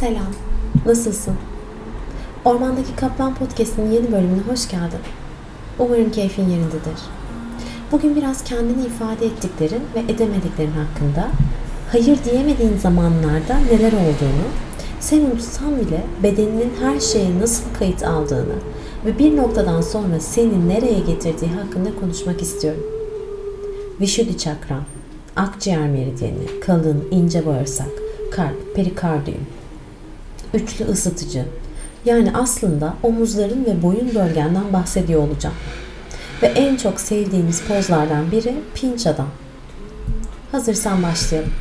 Selam, nasılsın? Ormandaki Kaplan Podcast'in yeni bölümüne hoş geldin. Umarım keyfin yerindedir. Bugün biraz kendini ifade ettiklerin ve edemediklerin hakkında, hayır diyemediğin zamanlarda neler olduğunu, sen unutsan bile bedeninin her şeye nasıl kayıt aldığını ve bir noktadan sonra seni nereye getirdiği hakkında konuşmak istiyorum. Vishuddhi Chakra, akciğer meridyeni, kalın, ince bağırsak, kalp, perikardiyum, üçlü ısıtıcı. Yani aslında omuzların ve boyun bölgenden bahsediyor olacağım. Ve en çok sevdiğimiz pozlardan biri pinç adam. Hazırsan başlayalım.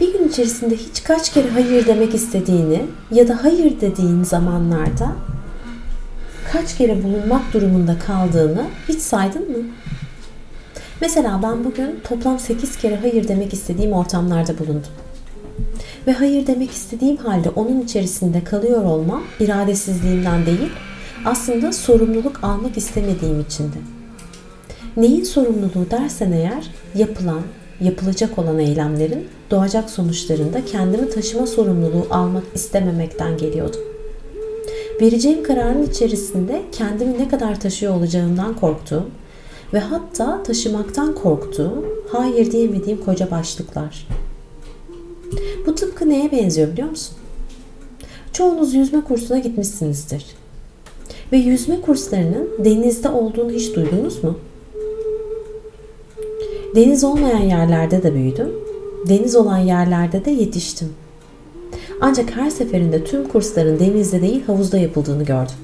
Bir gün içerisinde hiç kaç kere hayır demek istediğini ya da hayır dediğin zamanlarda kaç kere bulunmak durumunda kaldığını hiç saydın mı? Mesela ben bugün toplam 8 kere hayır demek istediğim ortamlarda bulundum. Ve hayır demek istediğim halde onun içerisinde kalıyor olmam iradesizliğimden değil, aslında sorumluluk almak istemediğim içindi. Neyin sorumluluğu dersen eğer yapılan, yapılacak olan eylemlerin doğacak sonuçlarında kendimi taşıma sorumluluğu almak istememekten geliyordu. Vereceğim kararın içerisinde kendimi ne kadar taşıyor olacağımdan korktuğum ve hatta taşımaktan korktuğum, hayır diyemediğim koca başlıklar. Tıpkı neye benziyor biliyor musun? Çoğunuz yüzme kursuna gitmişsinizdir. Ve yüzme kurslarının denizde olduğunu hiç duydunuz mu? Deniz olmayan yerlerde de büyüdüm. Deniz olan yerlerde de yetiştim. Ancak her seferinde tüm kursların denizde değil havuzda yapıldığını gördüm.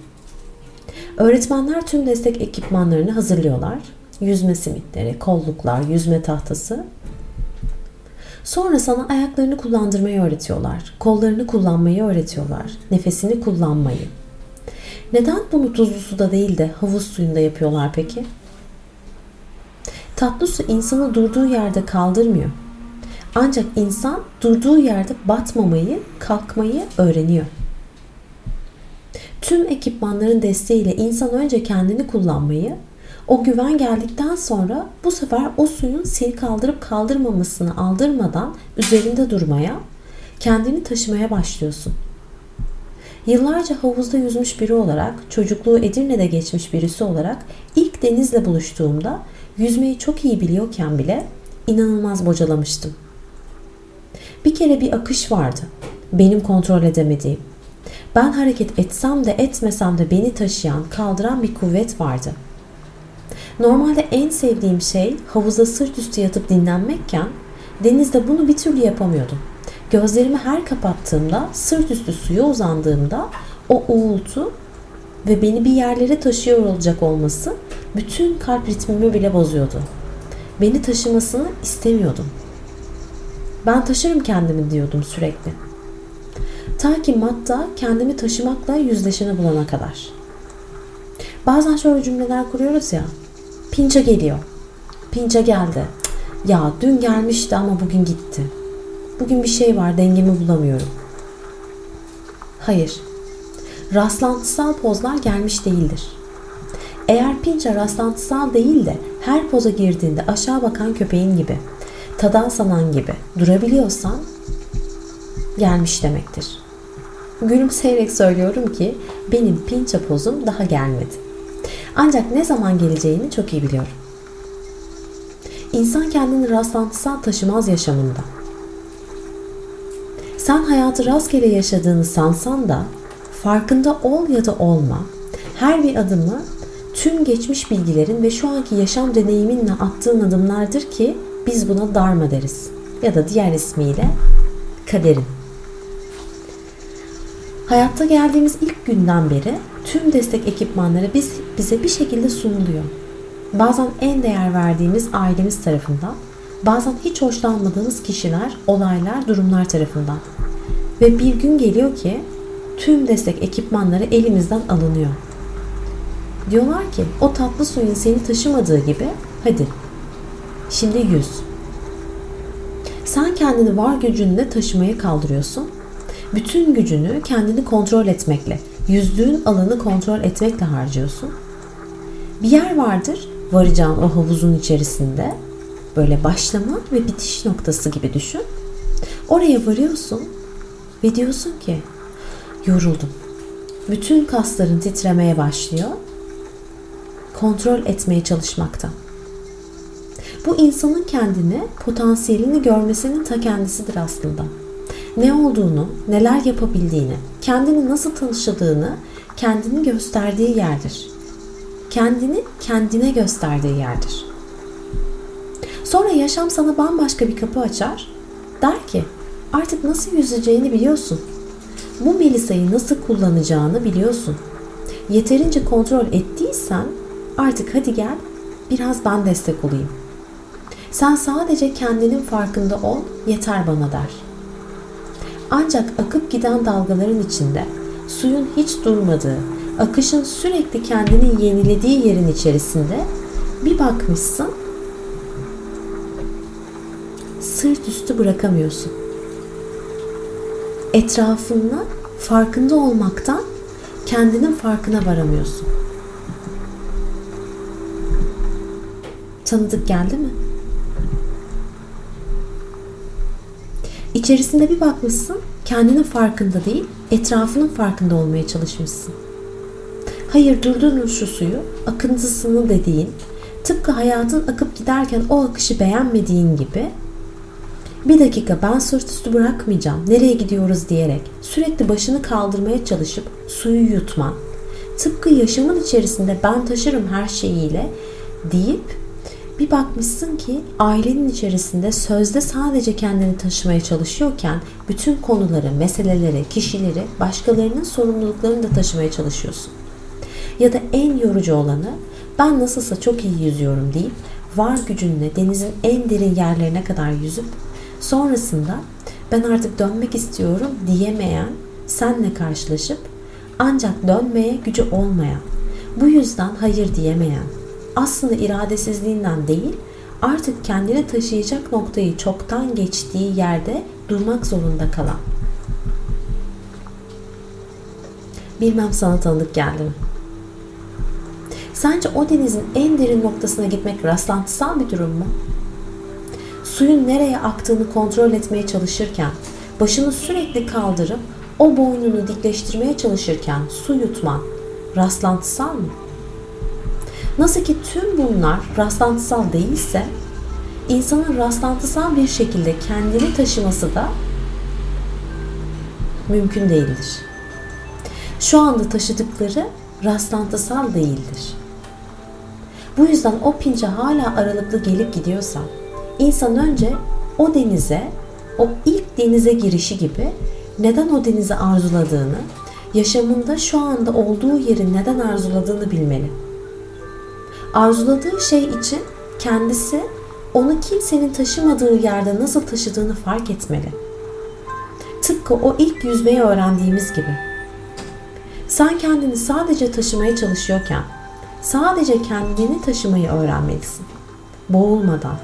Öğretmenler tüm destek ekipmanlarını hazırlıyorlar. Yüzme simitleri, kolluklar, yüzme tahtası. Sonra sana ayaklarını kullandırmayı öğretiyorlar. Kollarını kullanmayı öğretiyorlar. Nefesini kullanmayı. Neden bunu tuzlu suda değil de havuz suyunda yapıyorlar peki? Tatlı su insanı durduğu yerde kaldırmıyor. Ancak insan durduğu yerde batmamayı, kalkmayı öğreniyor. Tüm ekipmanların desteğiyle insan önce kendini kullanmayı, o güven geldikten sonra bu sefer o suyun seni kaldırıp kaldırmamasını aldırmadan üzerinde durmaya, kendini taşımaya başlıyorsun. Yıllarca havuzda yüzmüş biri olarak, çocukluğu Edirne'de geçmiş birisi olarak ilk denizle buluştuğumda yüzmeyi çok iyi biliyorken bile inanılmaz bocalamıştım. Bir kere bir akış vardı. Benim kontrol edemediğim. Ben hareket etsem de etmesem de beni taşıyan, kaldıran bir kuvvet vardı. Normalde en sevdiğim şey havuza sırt üstü yatıp dinlenmekken denizde bunu bir türlü yapamıyordum. Gözlerimi her kapattığımda, sırt üstü suya uzandığımda o uğultu ve beni bir yerlere taşıyor olacak olması bütün kalp ritmimi bile bozuyordu. Beni taşımasını istemiyordum. Ben taşırım kendimi diyordum sürekli. Ta ki matta kendimi taşımakla yüzleşene bulana kadar. Bazen şöyle cümleler kuruyoruz ya. Pinça geliyor. Pinça geldi. Ya dün gelmişti ama bugün gitti. Bugün bir şey var dengemi bulamıyorum. Hayır. Rastlantısal pozlar gelmiş değildir. Eğer pinça rastlantısal değil de her poza girdiğinde aşağı bakan köpeğin gibi, tadan sanan gibi durabiliyorsan gelmiş demektir. Gülümseyerek söylüyorum ki benim pinça pozum daha gelmedi. Ancak ne zaman geleceğini çok iyi biliyorum. İnsan kendini rastlantısal taşımaz yaşamında. Sen hayatı rastgele yaşadığını sansan da farkında ol ya da olma her bir adımı tüm geçmiş bilgilerin ve şu anki yaşam deneyiminle attığın adımlardır ki biz buna darma deriz. Ya da diğer ismiyle kaderin. Hayatta geldiğimiz ilk günden beri tüm destek ekipmanları biz, bize bir şekilde sunuluyor. Bazen en değer verdiğimiz ailemiz tarafından, bazen hiç hoşlanmadığımız kişiler, olaylar, durumlar tarafından. Ve bir gün geliyor ki tüm destek ekipmanları elimizden alınıyor. Diyorlar ki o tatlı suyun seni taşımadığı gibi hadi şimdi yüz. Sen kendini var gücünle taşımaya kaldırıyorsun. Bütün gücünü kendini kontrol etmekle, yüzdüğün alanı kontrol etmekle harcıyorsun. Bir yer vardır varacağın o havuzun içerisinde. Böyle başlama ve bitiş noktası gibi düşün. Oraya varıyorsun ve diyorsun ki yoruldum. Bütün kasların titremeye başlıyor. Kontrol etmeye çalışmaktan. Bu insanın kendini, potansiyelini görmesinin ta kendisidir aslında. Ne olduğunu, neler yapabildiğini, kendini nasıl tanıştığını, kendini gösterdiği yerdir. Kendini kendine gösterdiği yerdir. Sonra yaşam sana bambaşka bir kapı açar. Der ki artık nasıl yüzeceğini biliyorsun. Bu Melisa'yı nasıl kullanacağını biliyorsun. Yeterince kontrol ettiysen artık hadi gel biraz ben destek olayım. Sen sadece kendinin farkında ol yeter bana der. Ancak akıp giden dalgaların içinde suyun hiç durmadığı, akışın sürekli kendini yenilediği yerin içerisinde bir bakmışsın sırt üstü bırakamıyorsun. Etrafında farkında olmaktan kendinin farkına varamıyorsun. Tanıdık geldi mi? İçerisinde bir bakmışsın, kendinin farkında değil, etrafının farkında olmaya çalışmışsın. Hayır durdurun şu suyu, akıntısını dediğin, tıpkı hayatın akıp giderken o akışı beğenmediğin gibi bir dakika ben sırt üstü bırakmayacağım, nereye gidiyoruz diyerek sürekli başını kaldırmaya çalışıp suyu yutman, tıpkı yaşamın içerisinde ben taşırım her şeyiyle deyip bir bakmışsın ki ailenin içerisinde sözde sadece kendini taşımaya çalışıyorken bütün konuları, meseleleri, kişileri, başkalarının sorumluluklarını da taşımaya çalışıyorsun. Ya da en yorucu olanı ben nasılsa çok iyi yüzüyorum deyip var gücünle denizin en derin yerlerine kadar yüzüp sonrasında ben artık dönmek istiyorum diyemeyen senle karşılaşıp ancak dönmeye gücü olmayan, bu yüzden hayır diyemeyen, aslında iradesizliğinden değil, artık kendini taşıyacak noktayı çoktan geçtiği yerde durmak zorunda kalan. Bilmem sana tanıdık geldi mi? Sence o denizin en derin noktasına gitmek rastlantısal bir durum mu? Suyun nereye aktığını kontrol etmeye çalışırken, başını sürekli kaldırıp o boynunu dikleştirmeye çalışırken su yutman rastlantısal mı? Nasıl ki tüm bunlar rastlantısal değilse, insanın rastlantısal bir şekilde kendini taşıması da mümkün değildir. Şu anda taşıdıkları rastlantısal değildir. Bu yüzden o pince hala aralıklı gelip gidiyorsa, insan önce o denize, o ilk denize girişi gibi neden o denizi arzuladığını, yaşamında şu anda olduğu yeri neden arzuladığını bilmeli arzuladığı şey için kendisi onu kimsenin taşımadığı yerde nasıl taşıdığını fark etmeli. Tıpkı o ilk yüzmeyi öğrendiğimiz gibi. Sen kendini sadece taşımaya çalışıyorken sadece kendini taşımayı öğrenmelisin. Boğulmadan,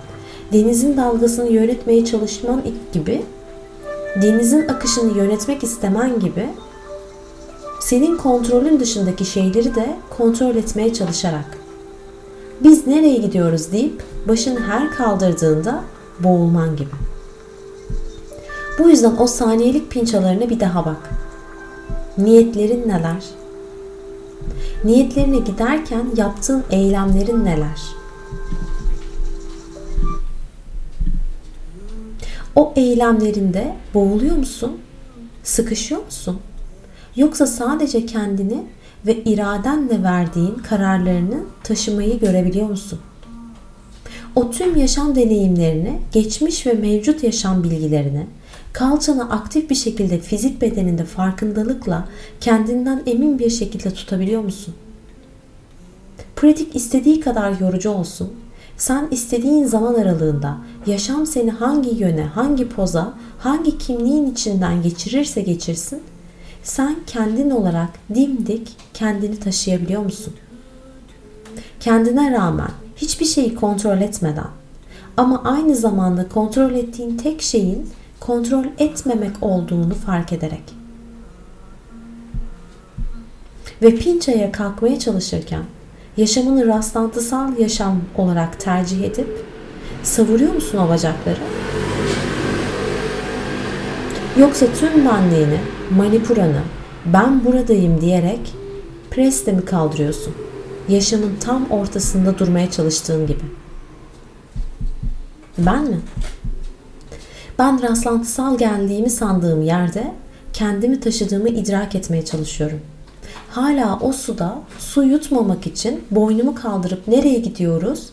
denizin dalgasını yönetmeye çalışman gibi, denizin akışını yönetmek istemen gibi senin kontrolün dışındaki şeyleri de kontrol etmeye çalışarak biz nereye gidiyoruz deyip başını her kaldırdığında boğulman gibi. Bu yüzden o saniyelik pinçalarına bir daha bak. Niyetlerin neler? Niyetlerine giderken yaptığın eylemlerin neler? O eylemlerinde boğuluyor musun? Sıkışıyor musun? Yoksa sadece kendini ve iradenle verdiğin kararlarını taşımayı görebiliyor musun? O tüm yaşam deneyimlerini, geçmiş ve mevcut yaşam bilgilerini, kalçanı aktif bir şekilde fizik bedeninde farkındalıkla kendinden emin bir şekilde tutabiliyor musun? Pratik istediği kadar yorucu olsun. Sen istediğin zaman aralığında yaşam seni hangi yöne, hangi poza, hangi kimliğin içinden geçirirse geçirsin, sen kendin olarak dimdik kendini taşıyabiliyor musun? Kendine rağmen hiçbir şeyi kontrol etmeden ama aynı zamanda kontrol ettiğin tek şeyin kontrol etmemek olduğunu fark ederek. Ve pinçaya kalkmaya çalışırken yaşamını rastlantısal yaşam olarak tercih edip savuruyor musun o? Yoksa tüm benliğini, manipuranı, ben buradayım diyerek presle mi kaldırıyorsun? Yaşamın tam ortasında durmaya çalıştığın gibi. Ben mi? Ben rastlantısal geldiğimi sandığım yerde kendimi taşıdığımı idrak etmeye çalışıyorum. Hala o suda su yutmamak için boynumu kaldırıp nereye gidiyoruz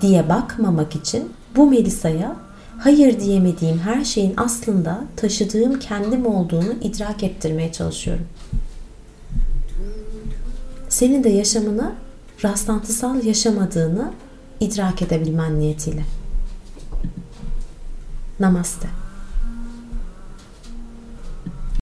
diye bakmamak için bu Melisa'ya hayır diyemediğim her şeyin aslında taşıdığım kendim olduğunu idrak ettirmeye çalışıyorum. Senin de yaşamını rastlantısal yaşamadığını idrak edebilmen niyetiyle. Namaste.